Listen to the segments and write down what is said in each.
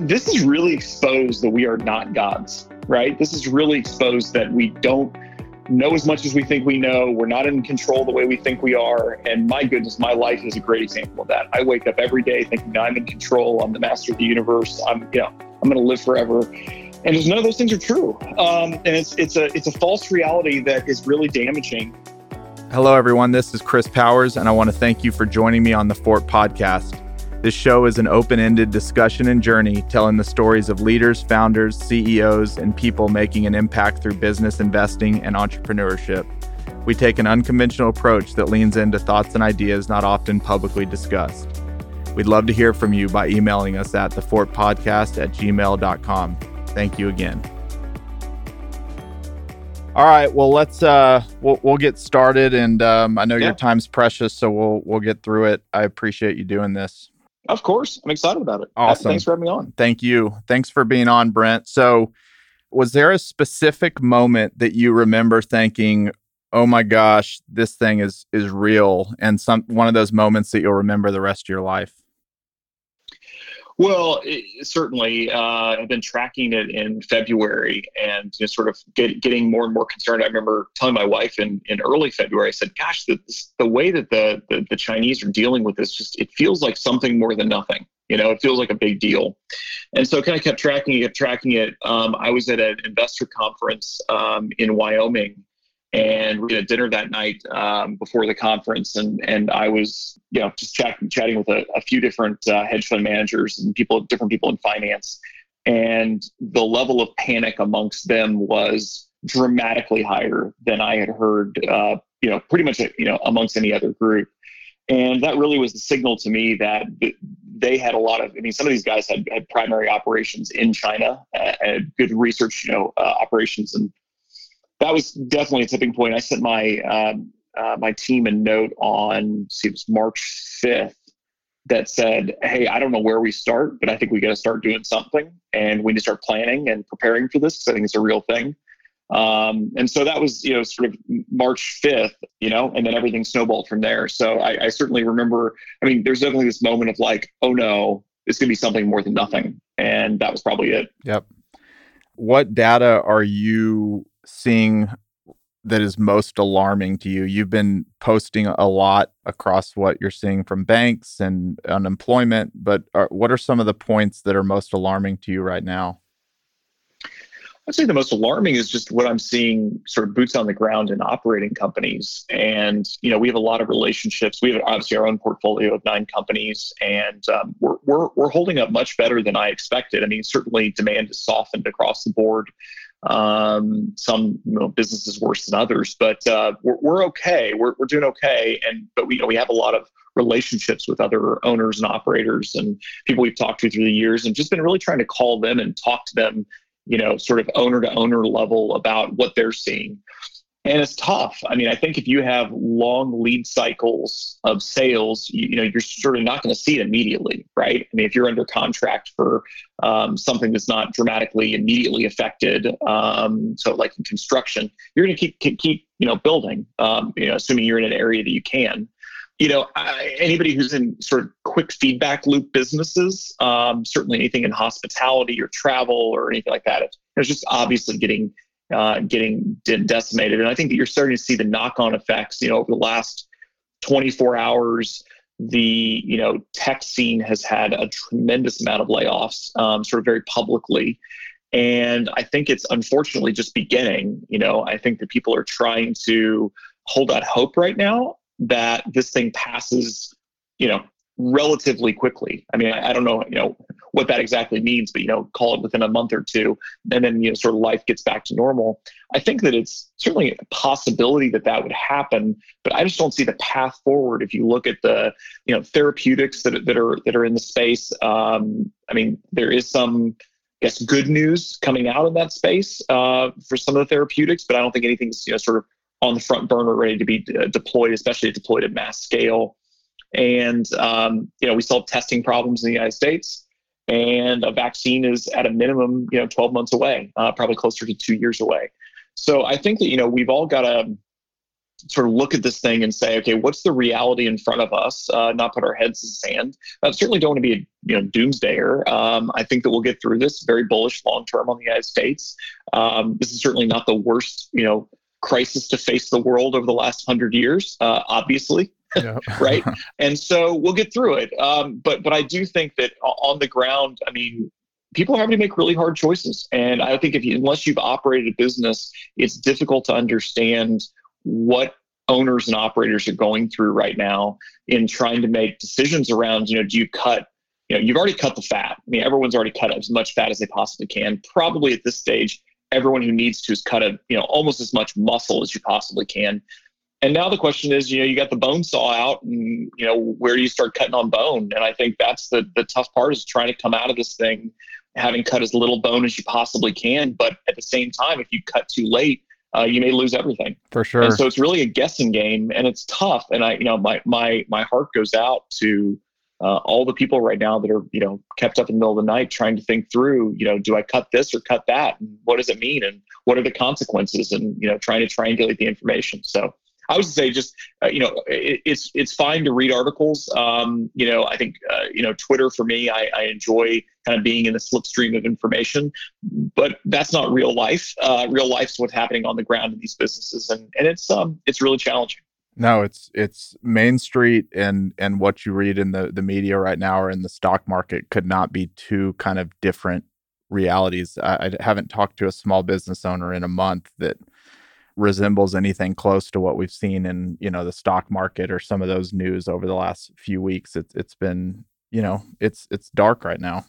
this is really exposed that we are not gods, right? This is really exposed that we don't know as much as we think we know. We're not in control the way we think we are. And my goodness, my life is a great example of that. I wake up every day thinking I'm in control. I'm the master of the universe. I'm, you know, I'm going to live forever. And none of those things are true. Um, and it's it's a it's a false reality that is really damaging. Hello, everyone. This is Chris Powers, and I want to thank you for joining me on the Fort Podcast. This show is an open ended discussion and journey telling the stories of leaders, founders, CEOs, and people making an impact through business investing and entrepreneurship. We take an unconventional approach that leans into thoughts and ideas not often publicly discussed. We'd love to hear from you by emailing us at thefortpodcast at gmail.com. Thank you again. All right, well let's uh we'll, we'll get started and um, I know yeah. your time's precious so we'll we'll get through it. I appreciate you doing this. Of course. I'm excited about it. Awesome. Thanks for having me on. Thank you. Thanks for being on, Brent. So, was there a specific moment that you remember thinking, "Oh my gosh, this thing is is real," and some one of those moments that you'll remember the rest of your life? Well, it, certainly, uh, I've been tracking it in February and just sort of get, getting more and more concerned. I remember telling my wife in, in early February, I said, "Gosh, the the way that the, the the Chinese are dealing with this, just it feels like something more than nothing. You know, it feels like a big deal." And so, kind of kept tracking it, tracking it. Um, I was at an investor conference um, in Wyoming and we had dinner that night um, before the conference and and I was you know just chatting chatting with a, a few different uh, hedge fund managers and people different people in finance. And the level of panic amongst them was dramatically higher than I had heard uh, you know pretty much you know amongst any other group. And that really was the signal to me that they had a lot of i mean some of these guys had, had primary operations in china uh, and good research you know uh, operations and that was definitely a tipping point. I sent my um, uh, my team a note on see it was March fifth that said, "Hey, I don't know where we start, but I think we got to start doing something, and we need to start planning and preparing for this I think it's a real thing." Um, and so that was, you know, sort of March 5th, you know, and then everything snowballed from there. So I, I certainly remember, I mean, there's definitely this moment of like, oh no, it's going to be something more than nothing. And that was probably it. Yep. What data are you seeing that is most alarming to you? You've been posting a lot across what you're seeing from banks and unemployment, but are, what are some of the points that are most alarming to you right now? I'd say the most alarming is just what I'm seeing sort of boots on the ground in operating companies. And, you know, we have a lot of relationships. We have obviously our own portfolio of nine companies, and um, we're, we're, we're holding up much better than I expected. I mean, certainly demand has softened across the board. Um, some you know, businesses worse than others, but uh, we're, we're okay. We're, we're doing okay. And, but we, you know, we have a lot of relationships with other owners and operators and people we've talked to through the years and just been really trying to call them and talk to them you know, sort of owner to owner level about what they're seeing. And it's tough. I mean, I think if you have long lead cycles of sales, you, you know, you're of not going to see it immediately, right? I mean, if you're under contract for um, something that's not dramatically immediately affected, um, so like in construction, you're going to keep, keep, keep, you know, building, um, you know, assuming you're in an area that you can you know, I, anybody who's in sort of quick feedback loop businesses, um, certainly anything in hospitality or travel or anything like that, it's just obviously getting uh, getting decimated. And I think that you're starting to see the knock-on effects. You know, over the last 24 hours, the you know tech scene has had a tremendous amount of layoffs, um, sort of very publicly. And I think it's unfortunately just beginning. You know, I think that people are trying to hold out hope right now that this thing passes, you know, relatively quickly. I mean, I, I, don't know, you know, what that exactly means, but you know, call it within a month or two, and then you know, sort of life gets back to normal. I think that it's certainly a possibility that that would happen, but I just don't see the path forward. If you look at the, you know, therapeutics that that are that are in the space, um, I mean, there is some. I guess good news coming out of that space uh, for some of the therapeutics, but I don't think anything's you know sort of on the front burner, ready to be uh, deployed, especially deployed at mass scale. And um, you know, we still have testing problems in the United States, and a vaccine is at a minimum, you know, 12 months away, uh, probably closer to two years away. So I think that you know we've all got to sort of look at this thing and say, okay, what's the reality in front of us? Uh, not put our heads in the sand. I certainly don't want to be a you know doomsdayer. Um, I think that we'll get through this. Very bullish long term on the United States. Um, this is certainly not the worst you know crisis to face the world over the last hundred years. Uh, obviously, yeah. right? And so we'll get through it. Um, but but I do think that on the ground, I mean, people are having to make really hard choices. And I think if you, unless you've operated a business, it's difficult to understand what owners and operators are going through right now in trying to make decisions around, you know, do you cut, you know, you've already cut the fat. I mean, everyone's already cut as much fat as they possibly can. Probably at this stage, everyone who needs to is cut a, you know, almost as much muscle as you possibly can. And now the question is, you know, you got the bone saw out, and you know, where do you start cutting on bone? And I think that's the the tough part is trying to come out of this thing having cut as little bone as you possibly can. But at the same time, if you cut too late, uh, you may lose everything. For sure. And so it's really a guessing game, and it's tough. And I, you know, my my my heart goes out to uh, all the people right now that are, you know, kept up in the middle of the night trying to think through, you know, do I cut this or cut that? And what does it mean? And what are the consequences? And you know, trying to triangulate the information. So I would say just uh, you know it, it's it's fine to read articles. Um, you know, I think uh, you know Twitter for me, I, I, enjoy kind of being in the slipstream of information, but that's not real life. Uh, real life's what's happening on the ground in these businesses, and and it's um it's really challenging. No, it's it's Main Street and and what you read in the the media right now or in the stock market could not be two kind of different realities. I, I haven't talked to a small business owner in a month that resembles anything close to what we've seen in you know the stock market or some of those news over the last few weeks. It's it's been you know it's it's dark right now.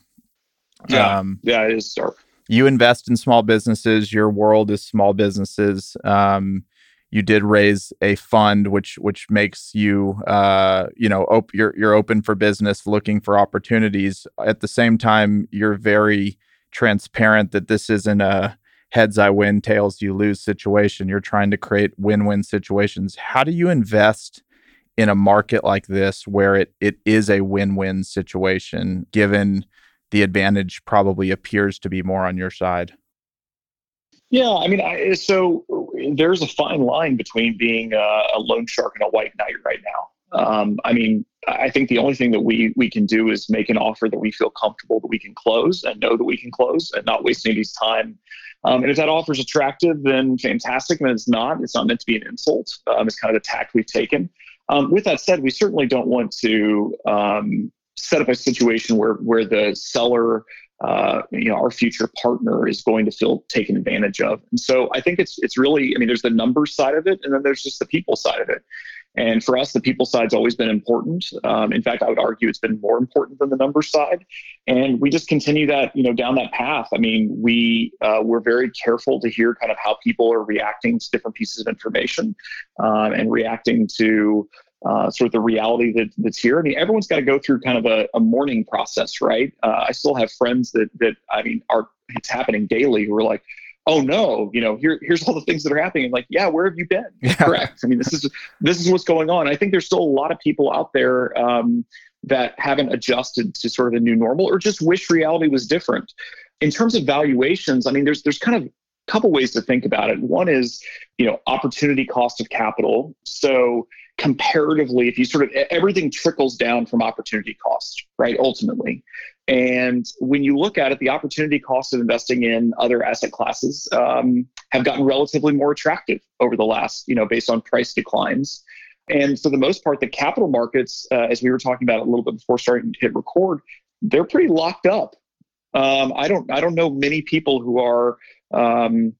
Yeah. Um, yeah it is dark. you invest in small businesses your world is small businesses. Um, you did raise a fund which which makes you uh, you know op- you're you're open for business looking for opportunities. At the same time you're very transparent that this isn't a heads I win, tails you lose situation. You're trying to create win win situations. How do you invest in a market like this where it, it is a win win situation, given the advantage probably appears to be more on your side? Yeah, I mean, I, so there's a fine line between being a, a loan shark and a white knight right now. Um, I mean, I think the only thing that we we can do is make an offer that we feel comfortable that we can close and know that we can close and not waste anybody's time um, and if that offer is attractive, then fantastic. And it's not, it's not meant to be an insult. Um, it's kind of the tact we've taken. Um, with that said, we certainly don't want to um, set up a situation where where the seller, uh, you know, our future partner is going to feel taken advantage of. And so I think it's it's really, I mean, there's the numbers side of it, and then there's just the people side of it. And for us, the people side's always been important. Um, in fact, I would argue it's been more important than the numbers side. And we just continue that, you know, down that path. I mean, we uh, we're very careful to hear kind of how people are reacting to different pieces of information um, and reacting to uh, sort of the reality that, that's here. I mean, everyone's got to go through kind of a, a mourning process, right? Uh, I still have friends that that I mean are it's happening daily who are like, oh no, you know, here here's all the things that are happening. like, yeah, where have you been? Yeah. Correct. I mean, this is this is what's going on. I think there's still a lot of people out there um, that haven't adjusted to sort of the new normal or just wish reality was different. In terms of valuations, I mean, there's there's kind of a couple ways to think about it. One is, you know, opportunity cost of capital. So comparatively, if you sort of everything trickles down from opportunity cost, right? Ultimately. And when you look at it, the opportunity cost of investing in other asset classes um, have gotten relatively more attractive over the last, you know, based on price declines. And for the most part, the capital markets, uh, as we were talking about a little bit before starting to hit record, they're pretty locked up. Um, I don't, I don't know many people who are um,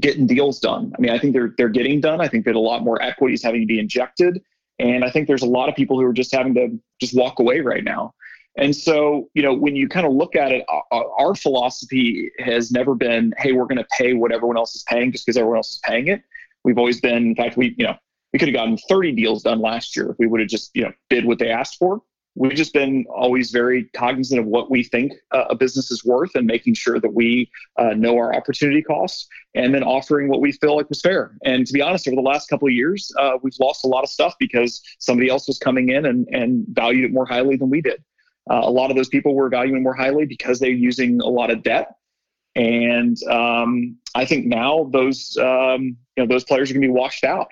getting deals done. I mean, I think they're they're getting done. I think that a lot more equity is having to be injected, and I think there's a lot of people who are just having to just walk away right now. And so, you know, when you kind of look at it, our, our philosophy has never been, hey, we're going to pay what everyone else is paying just because everyone else is paying it. We've always been, in fact, we, you know, we could have gotten 30 deals done last year if we would have just, you know, bid what they asked for we've just been always very cognizant of what we think uh, a business is worth and making sure that we uh, know our opportunity costs and then offering what we feel like was fair. And to be honest, over the last couple of years, uh, we've lost a lot of stuff because somebody else was coming in and, and valued it more highly than we did. Uh, a lot of those people were valuing more highly because they're using a lot of debt. And um, I think now those um, you know those players are going to be washed out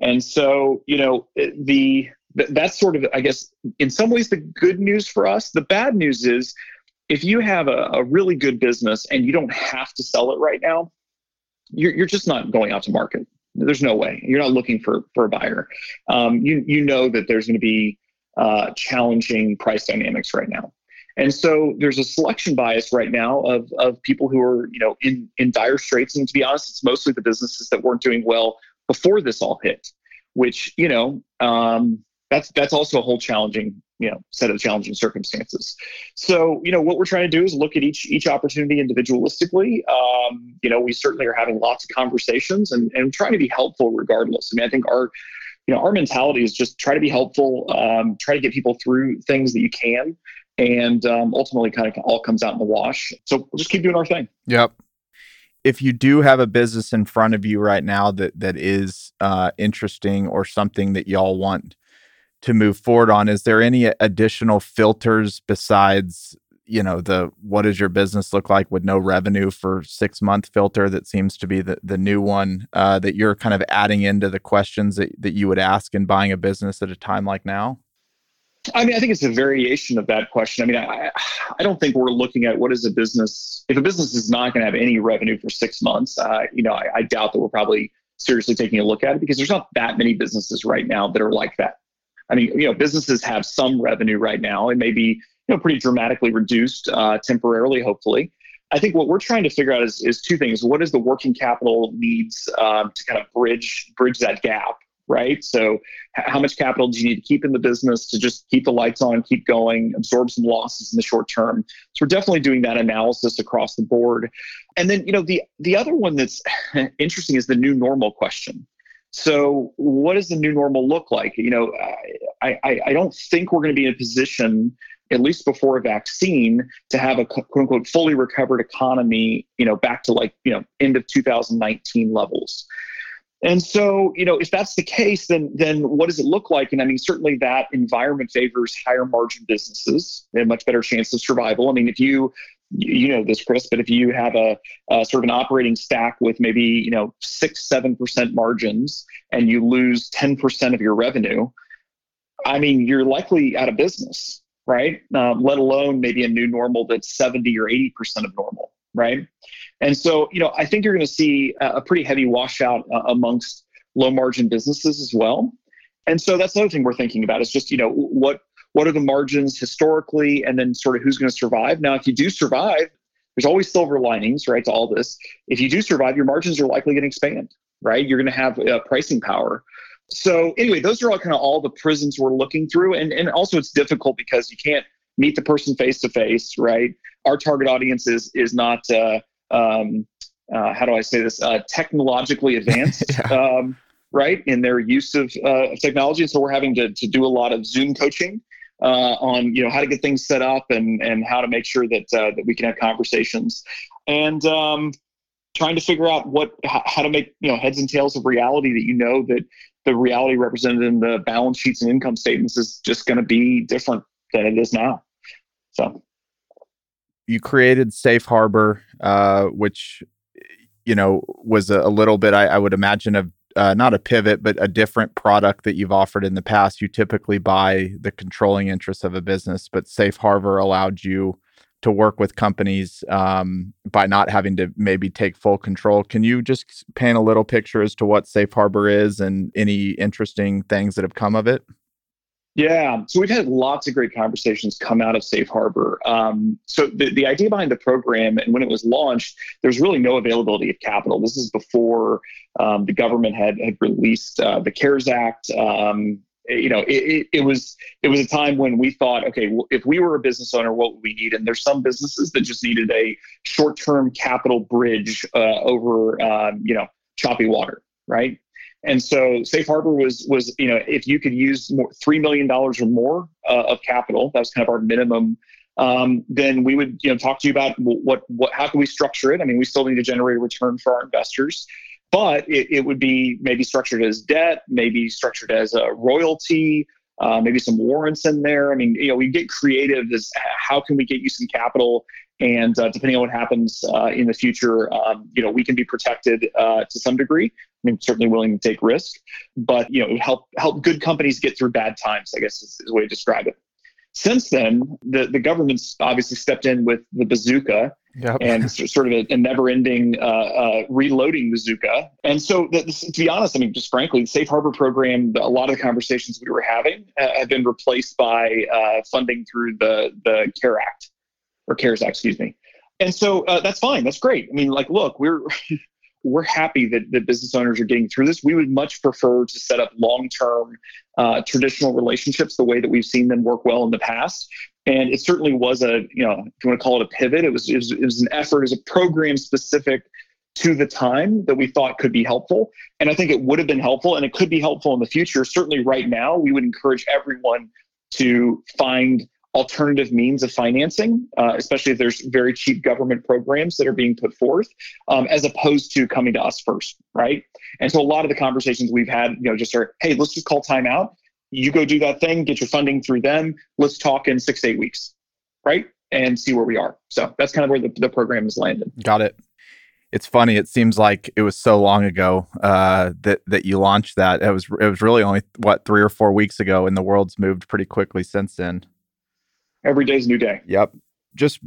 And so, you know, the that's sort of, I guess, in some ways, the good news for us. The bad news is if you have a, a really good business and you don't have to sell it right now, you're, you're just not going out to market. There's no way. You're not looking for for a buyer. Um, you you know that there's going to be uh, challenging price dynamics right now. And so there's a selection bias right now of, of people who are, you know, in, in dire straits. And to be honest, it's mostly the businesses that weren't doing well before this all hit, which, you know, um, that's that's also a whole challenging, you know, set of challenging circumstances. So, you know, what we're trying to do is look at each each opportunity individualistically. Um, you know, we certainly are having lots of conversations and, and trying to be helpful regardless. I mean, I think our you know, our mentality is just try to be helpful, um, try to get people through things that you can, and um, ultimately kind of all comes out in the wash. So we'll just keep doing our thing. Yep. If you do have a business in front of you right now that that is uh, interesting or something that y'all want to move forward on, is there any additional filters besides you know the what does your business look like with no revenue for six month filter that seems to be the, the new one uh, that you're kind of adding into the questions that, that you would ask in buying a business at a time like now I mean, I think it's a variation of that question. I mean, I, I don't think we're looking at what is a business. If a business is not going to have any revenue for six months, uh, you know, I, I doubt that we're probably seriously taking a look at it because there's not that many businesses right now that are like that. I mean, you know, businesses have some revenue right now and maybe you know pretty dramatically reduced uh, temporarily, hopefully. I think what we're trying to figure out is, is two things. What is the working capital needs um, to kind of bridge bridge that gap right? So, how much capital do you need to keep in the business to just keep the lights on, keep going, absorb some losses in the short term? So, we're definitely doing that analysis across the board. And then, you know, the the other one that's interesting is the new normal question. So, what does the new normal look like? You know, I I, I don't think we're going to be in a position at least before a vaccine, to have a quote unquote fully recovered economy, you know, back to like, you know, end of 2019 levels. And so, you know, if that's the case, then then what does it look like? And I mean, certainly that environment favors higher margin businesses and much better chance of survival. I mean, if you you know this, Chris, but if you have a, a sort of an operating stack with maybe you know six seven percent margins and you lose ten percent of your revenue, I mean, you're likely out of business, right? Um, let alone maybe a new normal that's seventy or eighty percent of normal right? And so, you know, I think you're going to see a pretty heavy washout uh, amongst low margin businesses as well. And so that's another thing we're thinking about is just, you know, what what are the margins historically and then sort of who's going to survive. Now, if you do survive, there's always silver linings, right, to all this. If you do survive, your margins are likely going to expand, right? You're going to have uh, pricing power. So anyway, those are all kind of all the prisms we're looking through. And, and also it's difficult because you can't meet the person face to face, right? Our target audience is is not uh, um, uh, how do I say this uh, technologically advanced, yeah. um, right, in their use of, uh, technology. So we're having to to do a lot of Zoom coaching. Uh, on you know how to get things set up and and how to make sure that uh, that we can have conversations and um, trying to figure out what how to make you know heads and tails of reality that you know that the reality represented in the balance sheets and income statements is just going to be different than it is now. So you created Safe Harbor, uh, which you know was a, a little bit, I, I, would imagine, of uh, not a pivot, but a different product that you've offered in the past. You typically buy the controlling interest of a business, but Safe Harbor allowed you to work with companies um, by not having to maybe take full control. Can you just paint a little picture as to what Safe Harbor is and any interesting things that have come of it? Yeah, so we've had lots of great conversations come out of Safe Harbor. Um, so the, the idea behind the program and when it was launched, there's really no availability of capital. This is before um, the government had had released uh, the CARES Act. Um, you know, it, it, it, was it was a time when we thought, okay, well, if we were a business owner, what would we need? And there's some businesses that just needed a short-term capital bridge uh, over, um, you know, choppy water, right? And so Safe Harbor was was you know if you could use more, three million dollars or more uh, of capital, that was kind of our minimum. Um, then we would you know talk to you about what what how can we structure it. I mean, we still need to generate a return for our investors, but it, it would be maybe structured as debt, maybe structured as a royalty. Uh, maybe some warrants in there. I mean, you know, we get creative as how can we get you some capital, and uh, depending on what happens uh, in the future, um, you know, we can be protected uh, to some degree I mean, certainly willing to take risk, but you know, help help good companies get through bad times. I guess is, is the way to describe it. Since then, the the government's obviously stepped in with the bazooka Yep. and sort of a, a never-ending uh, uh, reloading bazooka. And so, the, to be honest, I mean, just frankly, the Safe Harbor program, a lot of the conversations we were having uh, have been replaced by uh, funding through the the CARE Act or CARES Act, excuse me. And so uh, that's fine. That's great. I mean, like, look, we're we're happy that, that business owners are getting through this. We would much prefer to set up long term uh, traditional relationships the way that we've seen them work well in the past. And it certainly was a, you know, if you want to call it a pivot, it was, it was, it was an effort, it was a program specific to the time that we thought could be helpful. And I think it would have been helpful and it could be helpful in the future. Certainly right now, we would encourage everyone to find alternative means of financing, uh, especially if there's very cheap government programs that are being put forth, um, as opposed to coming to us first, right? And so a lot of the conversations we've had, you know, just are, hey, let's just call time out. You go do that thing, get your funding through them. Let's talk in six, eight weeks, right? And see where we are. So that's kind of where the, the program has landed. Got it. It's funny. It seems like it was so long ago uh, that that you launched that. It was it was really only what three or four weeks ago, and the world's moved pretty quickly since then every day's new day. Yep. Just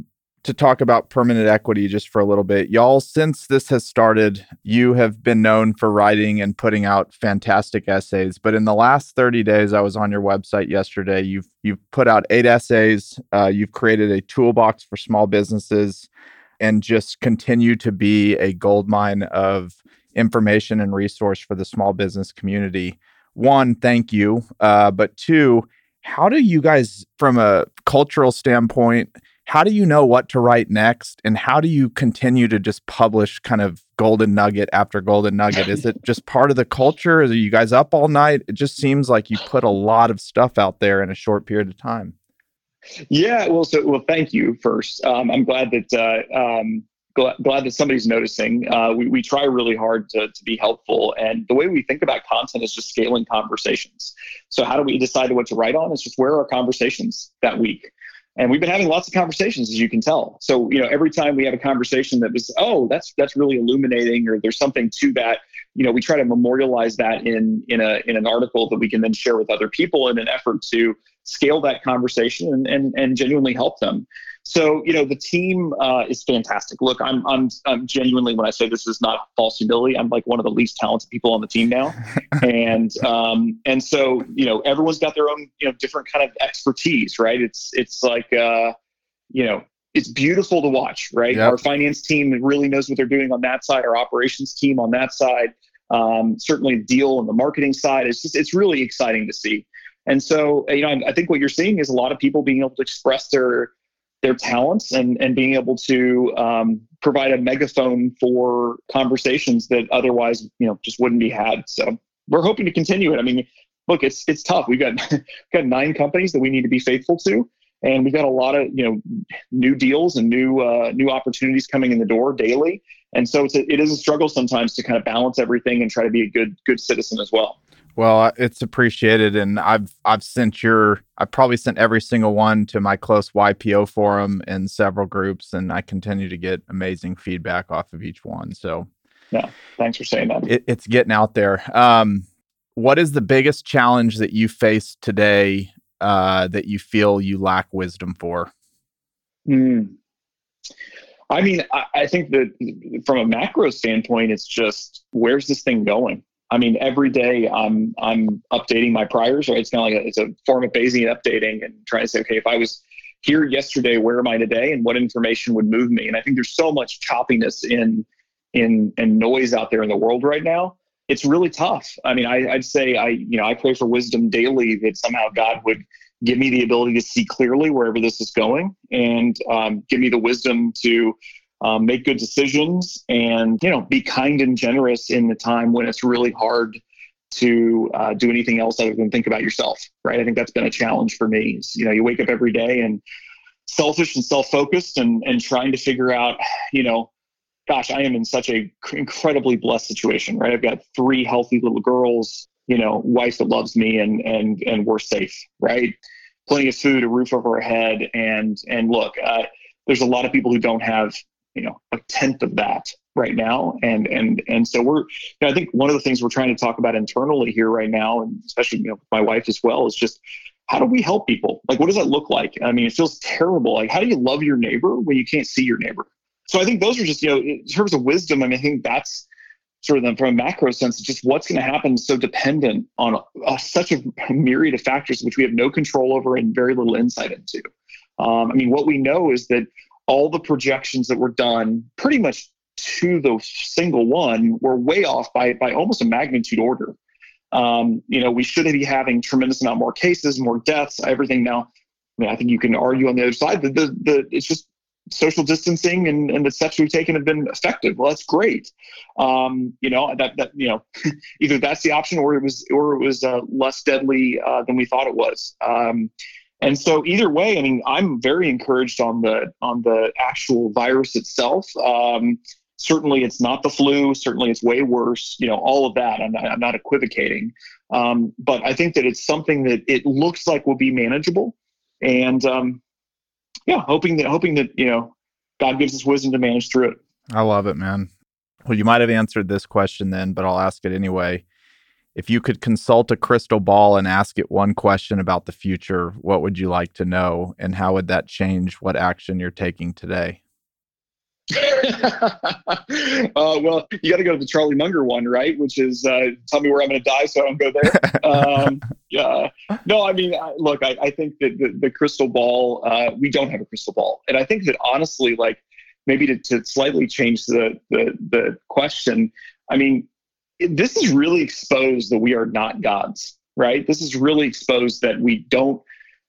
to talk about permanent equity just for a little bit. Y'all, since this has started, you have been known for writing and putting out fantastic essays. But in the last 30 days, I was on your website yesterday. You've you've put out eight essays. Uh, you've created a toolbox for small businesses, and just continue to be a goldmine of information and resource for the small business community. One, thank you. Uh, but two, how do you guys, from a cultural standpoint, how do you know what to write next? And how do you continue to just publish kind of golden nugget after golden nugget? Is it just part of the culture? Are you guys up all night? It just seems like you put a lot of stuff out there in a short period of time. Yeah, well, so well, thank you first. Um, I'm glad that uh, um, glad, glad that somebody's noticing. Uh, we, we try really hard to, to be helpful. And the way we think about content is just scaling conversations. So, how do we decide what to write on? It's just where are our conversations that week? And we've been having lots of conversations, as you can tell. So, you know, every time we have a conversation that was, oh, that's that's really illuminating, or there's something to that, you know, we try to memorialize that in in a in an article that we can then share with other people in an effort to scale that conversation and and, and genuinely help them. So you know the team uh, is fantastic. Look, I'm, I'm I'm genuinely when I say this is not false humility, I'm like one of the least talented people on the team now, and um, and so you know everyone's got their own you know different kind of expertise, right? It's it's like uh, you know it's beautiful to watch, right? Yep. Our finance team really knows what they're doing on that side. Our operations team on that side, um, certainly deal on the marketing side. It's just it's really exciting to see. And so you know I think what you're seeing is a lot of people being able to express their their talents and, and being able to um, provide a megaphone for conversations that otherwise you know just wouldn't be had. So we're hoping to continue it. I mean look it's it's tough. We've got got nine companies that we need to be faithful to and we've got a lot of you know new deals and new uh, new opportunities coming in the door daily. And so it's a, it is a struggle sometimes to kind of balance everything and try to be a good good citizen as well well, it's appreciated, and I've I've sent your I've probably sent every single one to my close YPO forum and several groups, and I continue to get amazing feedback off of each one. So, yeah, thanks for saying that. It, it's getting out there. Um, what is the biggest challenge that you face today uh, that you feel you lack wisdom for? Hmm. I mean, I, I think that from a macro standpoint, it's just where's this thing going? I mean, every day I'm I'm updating my priors. Right, it's kind of like a, it's a form of Bayesian updating and trying to say, okay, if I was here yesterday, where am I today, and what information would move me? And I think there's so much choppiness in in and noise out there in the world right now. It's really tough. I mean, I, I'd say I you know I pray for wisdom daily that somehow God would give me the ability to see clearly wherever this is going and um, give me the wisdom to um, make good decisions, and you know, be kind and generous in the time when it's really hard to uh, do anything else other than think about yourself. Right? I think that's been a challenge for me. You know, you wake up every day and selfish and self-focused, and and trying to figure out, you know, gosh, I am in such a incredibly blessed situation. Right? I've got three healthy little girls. You know, wife that loves me, and and and we're safe. Right? Plenty of food, a roof over our head, and and look. Uh, there's a lot of people who don't have you know a tenth of that right now. And and and so we're you know, i think one of the things we're trying to talk about internally here right now and especially you know my wife as well is just how do we help people? Like what does that look like? I mean it feels terrible. Like how do you love your neighbor when you can't see your neighbor? So i think those are just you know in terms of wisdom i mean i think that's sort of the, from a macro sense just what's going to happen so dependent on a, a, such a myriad of factors which we have no control over and very little insight into. Um, i mean what we know is that all the projections that were done pretty much to the single one were way off by by almost a magnitude order. Um, you know, we should be having tremendous amount more cases, more deaths, everything now. I mean, I think you can argue on the other side that the, the it's just social distancing and, and the steps we've taken have been effective. Well, that's great. Um, you know, that that you know, either that's the option or it was or it was uh, less deadly uh, than we thought it was. Um, and so either way, I mean, I'm very encouraged on the on the actual virus itself. Um, certainly, it's not the flu. Certainly, it's way worse. You know, all of that. I'm not, I'm not equivocating, um, but I think that it's something that it looks like will be manageable. And um, yeah, hoping that hoping that you know God gives us wisdom to manage through it. I love it, man. Well, you might have answered this question then, but I'll ask it anyway. If you could consult a crystal ball and ask it one question about the future, what would you like to know? And how would that change what action you're taking today? uh, well, you got to go to the Charlie Munger one, right? Which is uh, tell me where I'm going to die so I don't go there. um, yeah. No, I mean, look, I, I think that the, the crystal ball, uh, we don't have a crystal ball. And I think that honestly, like maybe to, to slightly change the, the, the question, I mean, this is really exposed that we are not gods, right? This is really exposed that we don't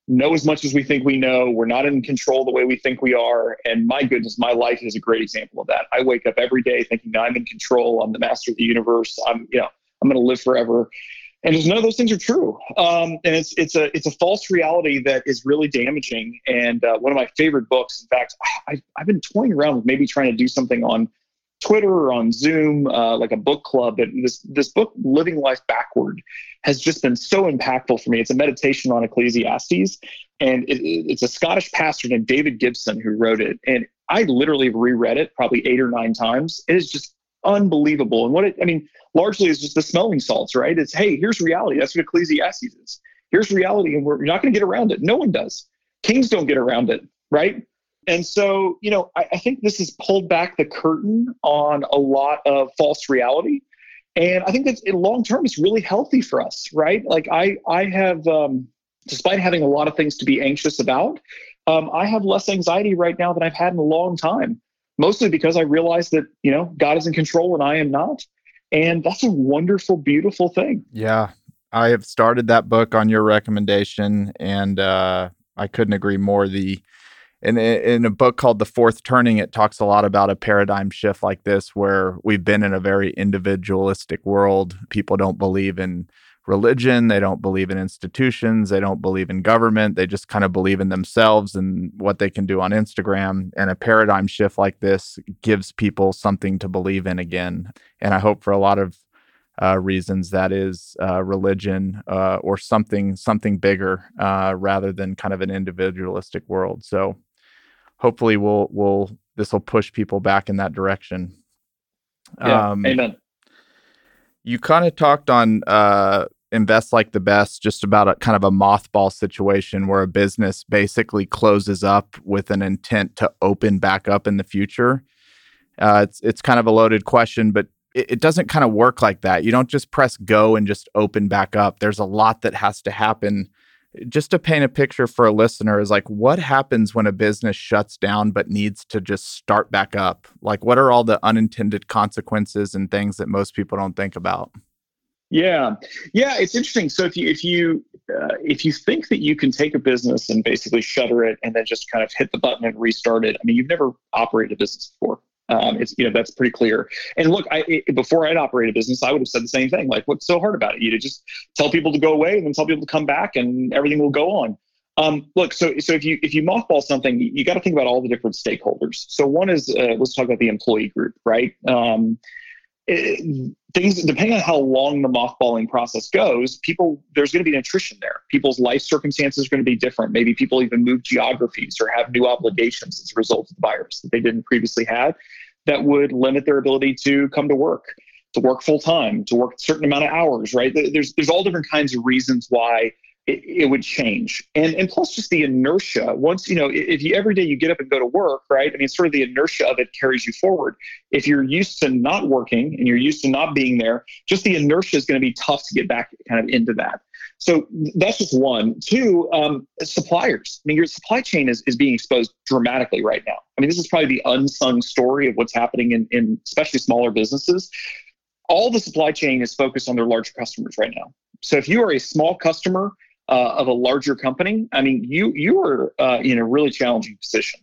know as much as we think we know. We're not in control the way we think we are. And my goodness, my life is a great example of that. I wake up every day thinking I'm in control. I'm the master of the universe. I'm, you know, I'm going to live forever. And just none of those things are true. Um, and it's it's a it's a false reality that is really damaging. And uh, one of my favorite books, in fact, I, I've been toying around with maybe trying to do something on Twitter or on Zoom, uh, like a book club. But this this book, Living Life Backward, has just been so impactful for me. It's a meditation on Ecclesiastes, and it, it's a Scottish pastor named David Gibson who wrote it. And I literally reread it probably eight or nine times. It is just unbelievable. And what it, I mean, largely is just the smelling salts, right? It's hey, here's reality. That's what Ecclesiastes is. Here's reality, and we're you're not going to get around it. No one does. Kings don't get around it, right? And so, you know, I, I, think this has pulled back the curtain on a lot of false reality. And I think that long term, it's really healthy for us, right? Like I, I have, um, despite having a lot of things to be anxious about, um, I have less anxiety right now than I've had in a long time. Mostly because I realize that you know God is in control and I am not, and that's a wonderful, beautiful thing. Yeah, I have started that book on your recommendation, and uh, I couldn't agree more. The in in a book called The Fourth Turning, it talks a lot about a paradigm shift like this, where we've been in a very individualistic world. People don't believe in religion, they don't believe in institutions, they don't believe in government. They just kind of believe in themselves and what they can do on Instagram. And a paradigm shift like this gives people something to believe in again. And I hope for a lot of uh, reasons that is uh, religion uh, or something something bigger uh, rather than kind of an individualistic world. So hopefully we'll we'll this will push people back in that direction. Yeah, um, amen. You kind of talked on uh, invest like the best, just about a kind of a mothball situation where a business basically closes up with an intent to open back up in the future. Uh, it's it's kind of a loaded question, but it, it doesn't kind of work like that. You don't just press go and just open back up. There's a lot that has to happen just to paint a picture for a listener is like what happens when a business shuts down but needs to just start back up? Like what are all the unintended consequences and things that most people don't think about? Yeah. Yeah it's interesting. So if you if you uh, if you think that you can take a business and basically shutter it and then just kind of hit the button and restart it i mean you've never operated a business before um, it's you know that's pretty clear. And look, I it, before I'd operate a business, I would have said the same thing. Like, what's so hard about it? You just tell people to go away and then tell people to come back, and everything will go on. Um, look, so so if you if you mothball something, you, you got to think about all the different stakeholders. So one is uh, let's talk about the employee group, right? Um, it, things depending on how long the mothballing process goes people there's going to be an attrition there. People's life circumstances are going to be different. Maybe people even move geographies or have new obligations as a result of the virus that they didn't previously have that would limit their ability to come to work to work full time to work a certain amount of hours right? There's there's all different kinds of reasons why it, it, would change. And and plus just the inertia. Once you know, if you every day you get up and go to work, right? I mean, sort of the inertia of it carries you forward. If you're used to not working and you're used to not being there, just the inertia is going to be tough to get back kind of into that. So that's just one. Two, um, suppliers. I mean, your supply chain is, is being exposed dramatically right now. I mean, this is probably the unsung story of what's happening in, in especially smaller businesses. All the supply chain is focused on their larger customers right now. So if you are a small customer uh, of a larger company, I mean, you you are uh, in a really challenging position.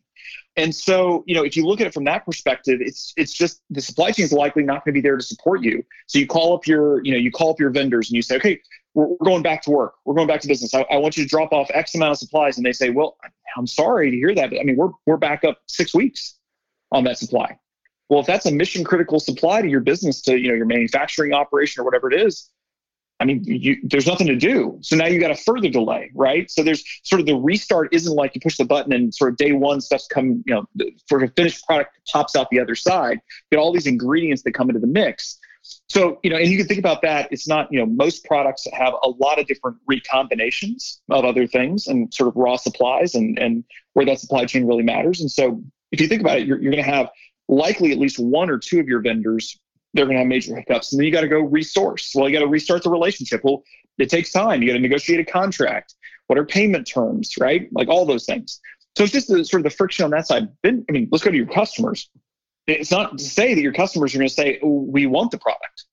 And so, you know, if you look at it from that perspective, it's it's just the supply chain is likely not going to be there to support you. So you call up your, you know, you call up your vendors and you say, okay, we're, we're going back to work. We're going back to business. I, I, want you to drop off X amount of supplies. And they say, well, I'm sorry to hear that. But I mean, we're we're back up six weeks on that supply. Well, if that's a mission critical supply to your business, to you know your manufacturing operation or whatever it is, I mean, you, there's nothing to do. So now you got a further delay, right? So there's sort of the restart isn't like you push the button and sort of day one stuff's come, you know, for a finished product pops out the other side. You get all these ingredients that come into the mix. So, you know, and you can think about that. It's not, you know, most products have a lot of different recombinations of other things and sort of raw supplies and, and where that supply chain really matters. And so if you think about it, you're, you're going to have likely at least one or two of your vendors they're going to have major hiccups. And then you got to go resource. Well, you got to restart the relationship. Well, it takes time. You got to negotiate a contract. What are payment terms, right? Like all those things. So it's just the, sort of the friction on that side. Then, I mean, let's go to your customers. It's not to say that your customers are going to say, oh, we want the product,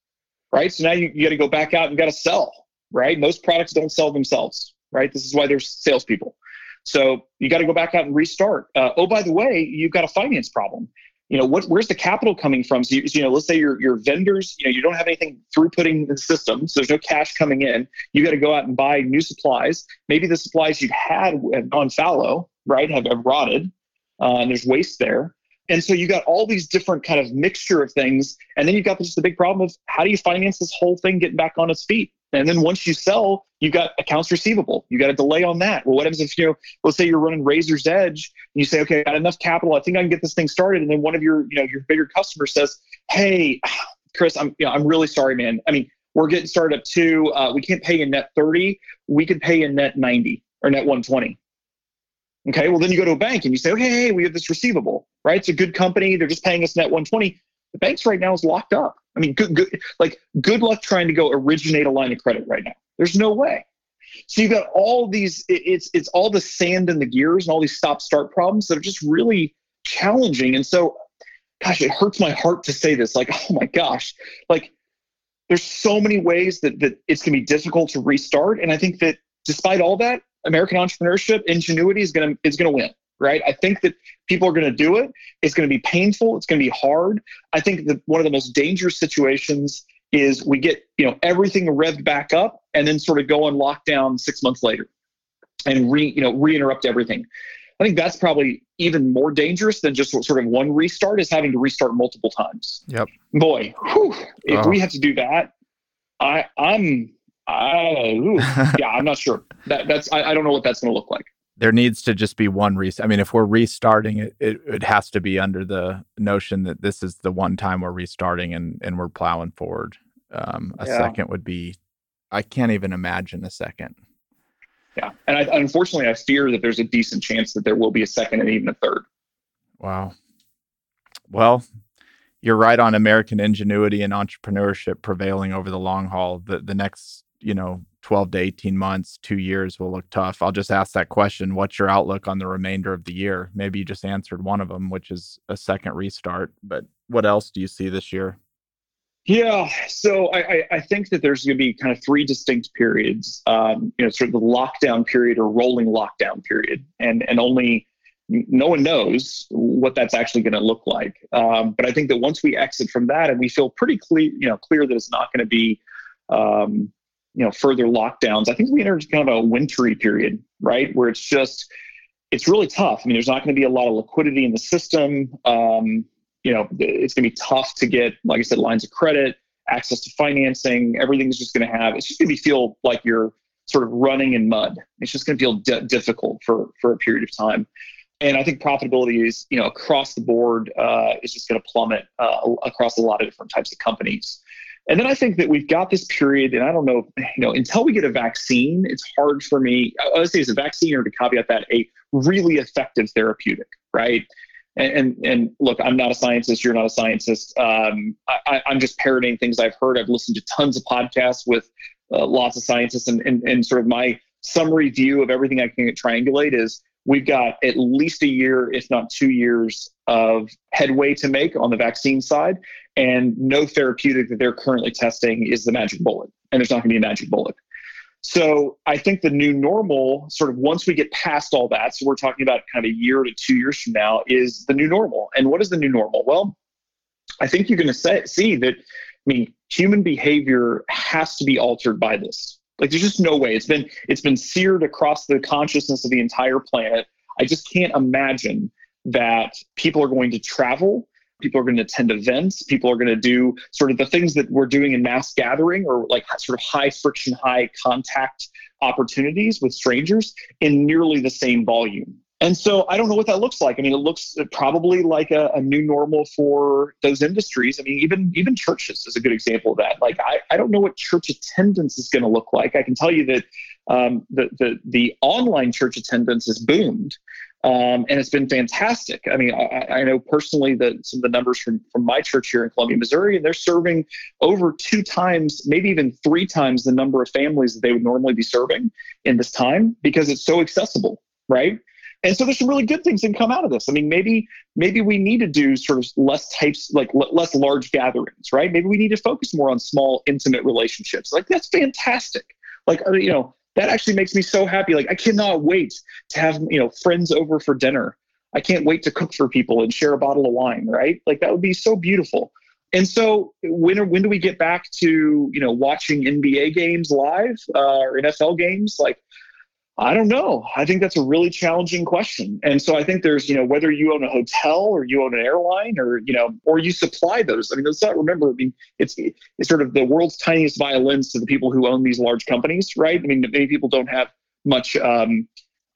right? So now you, you got to go back out and got to sell, right? Most products don't sell themselves, right? This is why there's salespeople. So you got to go back out and restart. Uh, oh, by the way, you've got a finance problem you know what where's the capital coming from? So you, you, know let's say your your vendors you know you don't have anything through putting the system so there's no cash coming in. You got to go out and buy new supplies. Maybe the supplies you've had have gone fallow right? Have, have rotted uh, and there's waste there. And so you got all these different kind of mixture of things and then you've got just the big problem of how do you finance this whole thing getting back on its feet and then once you sell, you got accounts receivable. You got a delay on that. Well, what happens if you know, let's say you're running Razor's Edge and you say, okay, I got enough capital. I think I can get this thing started. And then one of your, you know, your bigger customers says, hey, Chris, I'm, you know, I'm really sorry, man. I mean, we're getting started up to, uh, we can't pay in net 30. We could pay in net 90 or net 120. Okay, well, then you go to a bank and you say, okay, hey, we have this receivable, right? It's a good company. They're just paying us net 120. The banks right now is locked up. I mean, good, good, like good luck trying to go originate a line of credit right now. There's no way. So you've got all these. It's it's all the sand in the gears and all these stop start problems that are just really challenging. And so, gosh, it hurts my heart to say this. Like, oh my gosh, like there's so many ways that that it's going to be difficult to restart. And I think that despite all that, American entrepreneurship ingenuity is going to is going to win right? I think that people are going to do it. It's going to be painful. It's going to be hard. I think that one of the most dangerous situations is we get you know everything revved back up and then sort of go on lockdown six months later and re you know re-interrupt everything. I think that's probably even more dangerous than just sort of one restart is having to restart multiple times. Yep. Boy, whew, if oh. we have to do that, I I'm I, ooh, yeah, I'm not sure. That that's I, I don't know what that's going to look like there needs to just be one reset. I mean, if we're restarting it, it, it has to be under the notion that this is the one time we're restarting and, and we're plowing forward. Um, a yeah. second would be, I can't even imagine a second. Yeah. And I, unfortunately, I fear that there's a decent chance that there will be a second and even a third. Wow. Well, you're right on American ingenuity and entrepreneurship prevailing over the long haul. The, the next, you know, 12 to 18 months, two years will look tough. I'll just ask that question. What's your outlook on the remainder of the year? Maybe you just answered one of them, which is a second restart. But what else do you see this year? Yeah, so I, I think that there's going to be kind of three distinct periods. Um, you know, sort of the lockdown period or rolling lockdown period, and and only no one knows what that's actually going to look like. Um, but I think that once we exit from that, and we feel pretty clear, you know, clear that it's not going to be um, you know further lockdowns i think we enter kind of a wintry period right where it's just it's really tough i mean there's not going to be a lot of liquidity in the system um, you know, it's going to be tough to get, like I said, lines of credit, access to financing. Everything's just going to have, it's just going to feel like you're sort of running in mud. It's just going to feel d- difficult for, for a period of time. And I think profitability is, you know, across the board uh, is just going to plummet uh, across a lot of different types of companies. And then I think that we've got this period, and I don't know, you know, until we get a vaccine, it's hard for me. I would say it's a vaccine, or to caveat that, a really effective therapeutic, right? And, and, and look, I'm not a scientist. You're not a scientist. Um, I, am just parroting things I've heard. I've listened to tons of podcasts with uh, lots of scientists, and, and and sort of my summary view of everything I can triangulate is we've got at least a year, if not two years, of headway to make on the vaccine side. And no therapeutic that they're currently testing is the magic bullet. And there's not going to be a magic bullet. So I think the new normal, sort of once we get past all that, so we're talking about kind of a year to two years from now, is the new normal. And what is the new normal? Well, I think you're going to see that, I mean, human behavior has to be altered by this. Like there's just no way. It's been it's been seared across the consciousness of the entire planet. I just can't imagine that people are going to travel people are going to attend events people are going to do sort of the things that we're doing in mass gathering or like sort of high friction high contact opportunities with strangers in nearly the same volume and so I don't know what that looks like. I mean, it looks probably like a, a, new normal for those industries. I mean, even even churches is a good example of that. Like, I, I don't know what church attendance is going to look like. I can tell you that um, the, the the online church attendance has boomed, um, and it's been fantastic. I mean, I, I know personally that some of the numbers from from my church here in Columbia, Missouri, and they're serving over two times, maybe even three times the number of families that they would normally be serving in this time because it's so accessible, right? And so there's some really good things that can come out of this. I mean, maybe maybe we need to do sort of less types, like l- less large gatherings, right? Maybe we need to focus more on small, intimate relationships. Like that's fantastic. Like uh, you know, that actually makes me so happy. Like I cannot wait to have you know friends over for dinner. I can't wait to cook for people and share a bottle of wine, right? Like that would be so beautiful. And so when when do we get back to you know watching NBA games live uh, or NFL games? Like I don't know. I think that's a really challenging question. And so I think there's, you know, whether you own a hotel or you own an airline or, you know, or you supply those. I mean, let's not remember, I mean, it's, it's sort of the world's tiniest violins to the people who own these large companies, right? I mean, many people don't have much um,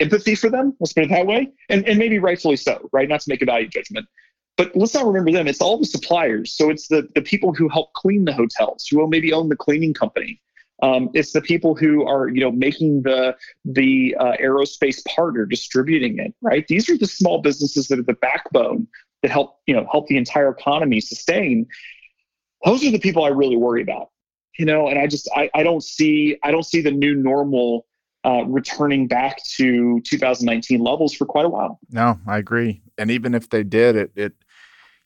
empathy for them, let's put it that way. And, and maybe rightfully so, right? Not to make a value judgment. But let's not remember them. It's all the suppliers. So it's the, the people who help clean the hotels, who maybe own the cleaning company, um, it's the people who are, you know, making the the uh, aerospace part or distributing it. Right. These are the small businesses that are the backbone that help, you know, help the entire economy sustain. Those are the people I really worry about. You know, and I just I, I don't see I don't see the new normal uh, returning back to 2019 levels for quite a while. No, I agree. And even if they did, it it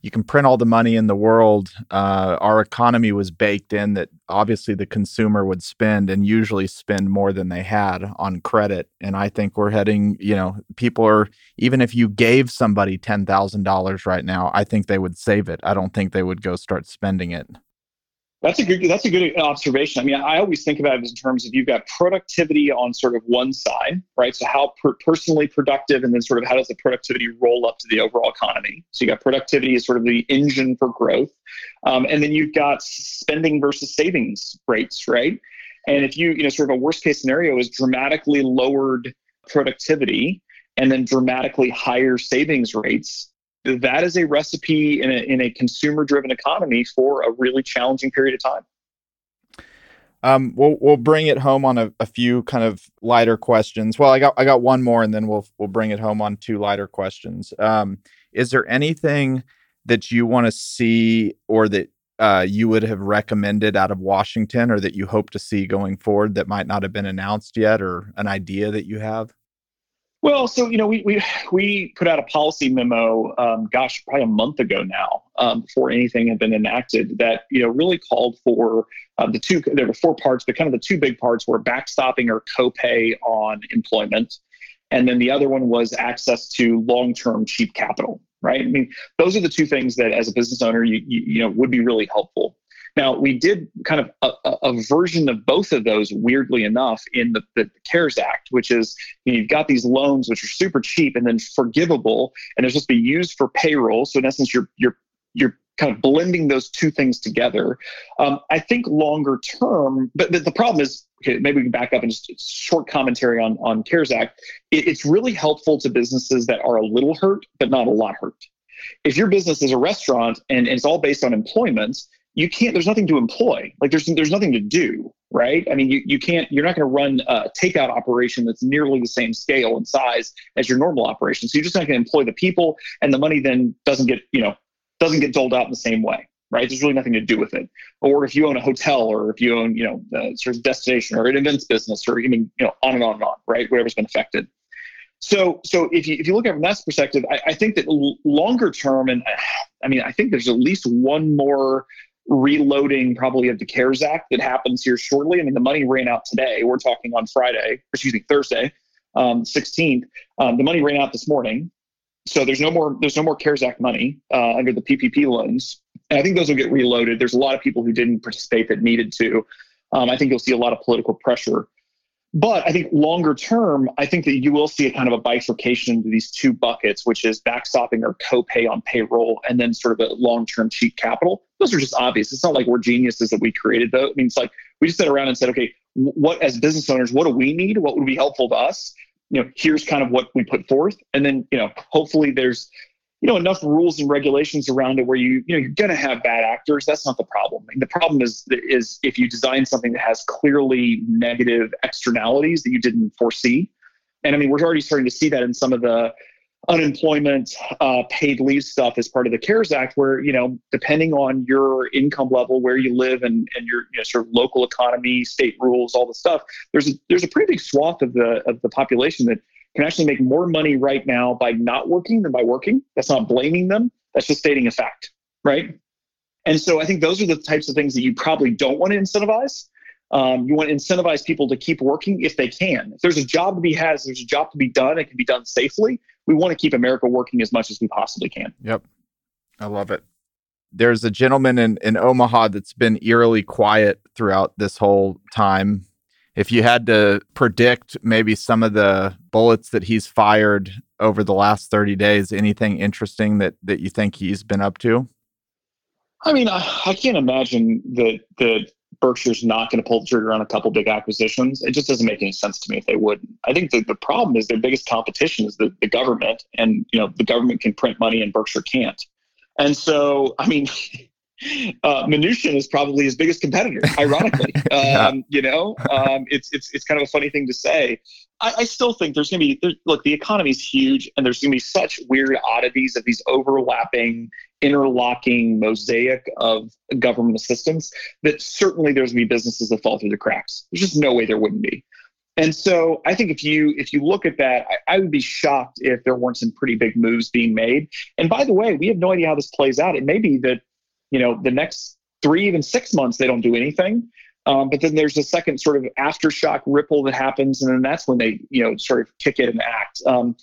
you can print all the money in the world. Uh, our economy was baked in that obviously the consumer would spend and usually spend more than they had on credit. And I think we're heading, you know, people are, even if you gave somebody $10,000 right now, I think they would save it. I don't think they would go start spending it. That's a good. That's a good observation. I mean, I always think about it in terms of you've got productivity on sort of one side, right? So how per- personally productive, and then sort of how does the productivity roll up to the overall economy? So you got productivity as sort of the engine for growth, um, and then you've got spending versus savings rates, right? And if you, you know, sort of a worst case scenario is dramatically lowered productivity and then dramatically higher savings rates, that is a recipe in a, in a consumer driven economy for a really challenging period of time. Um, we'll we'll bring it home on a, a, few kind of lighter questions. Well, I got I got one more, and then we'll we'll bring it home on two lighter questions. Um, is there anything that you want to see or that uh, you would have recommended out of Washington, or that you hope to see going forward that might not have been announced yet, or an idea that you have? Well, so you know, we we we put out a policy memo, um, gosh, probably a month ago now, um, before anything had been enacted, that you know really called for uh, the two. There were four parts, but kind of the two big parts were backstopping or copay on employment, and then the other one was access to long-term cheap capital. Right? I mean, those are the two things that, as a business owner, you you, you know would be really helpful. Now, we did kind of a, a, version of both of those, weirdly enough, in the, the CARES Act, which is you've got these loans which are super cheap and then forgivable, and they're supposed to be used for payroll. So in essence, you're you're you're kind of blending those two things together. Um, I think longer term, but, but the problem is, okay, maybe we can back up and just short commentary on on CARES Act. It, it's really helpful to businesses that are a little hurt, but not a lot hurt. If your business is a restaurant and, and it's all based on employment, you can't. There's nothing to employ. Like there's there's nothing to do, right? I mean, you you can't. You're not going to run a takeout operation that's nearly the same scale and size as your normal operation. So you're just not going to employ the people, and the money then doesn't get you know doesn't get doled out in the same way, right? There's really nothing to do with it. Or if you own a hotel, or if you own, you know, a sort of destination or an events business, or mean, you know, on and on and on, right? Whatever's been affected. So, so if you if you look at it from that perspective, I, I think that l- longer term, and I mean, I think there's at least one more reloading probably of the CARES Act that happens here shortly. I mean, the money ran out today. We're talking on Friday, excuse me, Thursday, um, 16th. Um, the money ran out this morning. So there's no more there's no more CARES Act money uh, under the PPP loans, and I think those will get reloaded. There's a lot of people who didn't participate that needed to. Um, I think you'll see a lot of political pressure. But I think longer term, I think that you will see a kind of a bifurcation into these two buckets, which is backstopping or copay on payroll and then sort of a long term cheap capital. Those are just obvious. It's not like we're geniuses that we created those. I mean, it's like we just sat around and said, okay, what as business owners, what do we need? What would be helpful to us? you know, here's kind of what we put forth. And then, you know, hopefully there's, you know, enough rules and regulations around it where you, you know, you're going to have bad actors. That's not the problem. the problem is, is if you design something that has clearly negative externalities that you didn't foresee. And I mean, we're already starting to see that in some of the, unemployment uh, paid leave stuff as part of the cares act where you know depending on your income level where you live and, and your you know, sort of local economy state rules all the stuff there's a, there's a pretty big swath of the of the population that can actually make more money right now by not working than by working that's not blaming them that's just stating a fact right and so i think those are the types of things that you probably don't want to incentivize um, you want to incentivize people to keep working if they can. If there's a job to be had, there's a job to be done, it can be done safely. We want to keep America working as much as we possibly can. Yep. I love it. There's a gentleman in, in Omaha that's been eerily quiet throughout this whole time. If you had to predict maybe some of the bullets that he's fired over the last 30 days, anything interesting that that you think he's been up to? I mean, I, I can't imagine that that Berkshire's not going to pull the trigger on a couple big acquisitions. It just doesn't make any sense to me if they would. I think the, the problem is their biggest competition is the, the government, and you know the government can print money and Berkshire can't. And so, I mean, uh, Mnuchin is probably his biggest competitor. Ironically, yeah. um, you know, um, it's it's it's kind of a funny thing to say. I, I still think there's going to be look. The economy is huge, and there's going to be such weird oddities of these overlapping, interlocking mosaic of government assistance that certainly there's going to be businesses that fall through the cracks. There's just no way there wouldn't be. And so I think if you if you look at that, I, I, would be shocked if there weren't some pretty big moves being made. And by the way, we have no idea how this plays out. It may be that you know the next three even six months they don't do anything um, but then there's a second sort of aftershock ripple that happens and then that's when they you know sort of kick it and act um,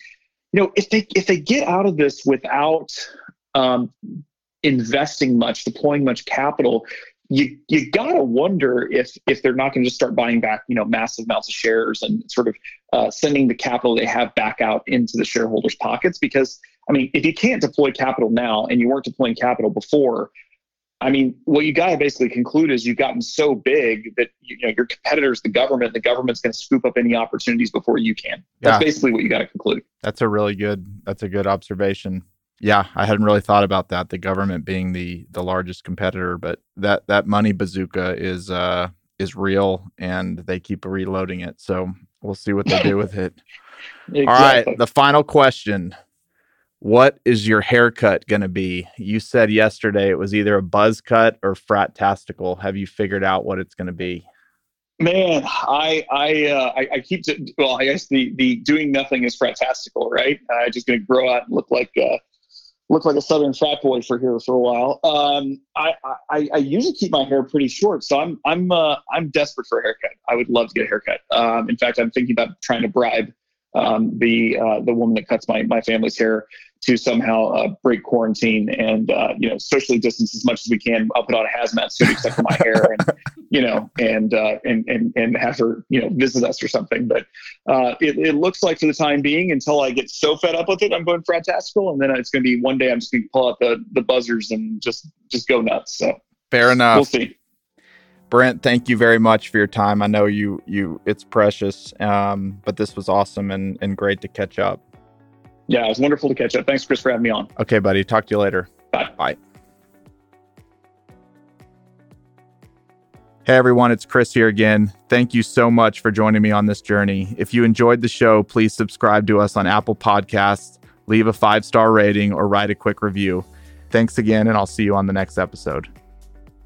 you know if they if they get out of this without um, investing much deploying much capital you you gotta wonder if if they're not going to just start buying back you know massive amounts of shares and sort of uh, sending the capital they have back out into the shareholders' pockets because I mean if you can't deploy capital now and you weren't deploying capital before I mean, what you got to basically conclude is you've gotten so big that you know your competitors, the government, the government's going to scoop up any opportunities before you can. That's yeah. basically what you got to conclude. That's a really good. That's a good observation. Yeah, I hadn't really thought about that. The government being the the largest competitor, but that that money bazooka is uh is real, and they keep reloading it. So we'll see what they do with it. exactly. All right, the final question what is your haircut going to be? You said yesterday it was either a buzz cut or frat-tastical. Have you figured out what it's going to be? Man, I I uh, I, I, keep to, well. I guess the the doing nothing is frat-tastical, right? I'm uh, just going to grow out and look like uh, look like a southern frat boy for here for a while. Um, I, I, I usually keep my hair pretty short, so I'm I'm uh, I'm desperate for a haircut. I would love to get a haircut. Um, in fact, I'm thinking about trying to bribe um, the uh, the woman that cuts my my family's hair to somehow uh, break quarantine and uh, you know socially distance as much as we can. I'll put on a hazmat suit except for my hair, and you know, and uh, and and and have her, you know, visit us or something. But uh, it, it looks like for the time being, until I get so fed up with it, I'm going fantastical, and then it's going to be one day I'm just going to pull out the the buzzers and just just go nuts. So fair enough. We'll see. Brent, thank you very much for your time. I know you you it's precious, um, but this was awesome and and great to catch up. Yeah, it was wonderful to catch up. Thanks, Chris, for having me on. Okay, buddy. Talk to you later. Bye. Bye. Hey everyone, it's Chris here again. Thank you so much for joining me on this journey. If you enjoyed the show, please subscribe to us on Apple Podcasts, leave a five star rating, or write a quick review. Thanks again, and I'll see you on the next episode.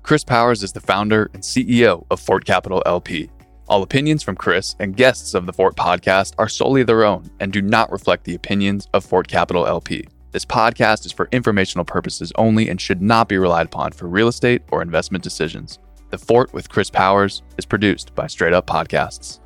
Chris Powers is the founder and CEO of Fort Capital LP. All opinions from Chris and guests of the Fort podcast are solely their own and do not reflect the opinions of Fort Capital LP. This podcast is for informational purposes only and should not be relied upon for real estate or investment decisions. The Fort with Chris Powers is produced by Straight Up Podcasts.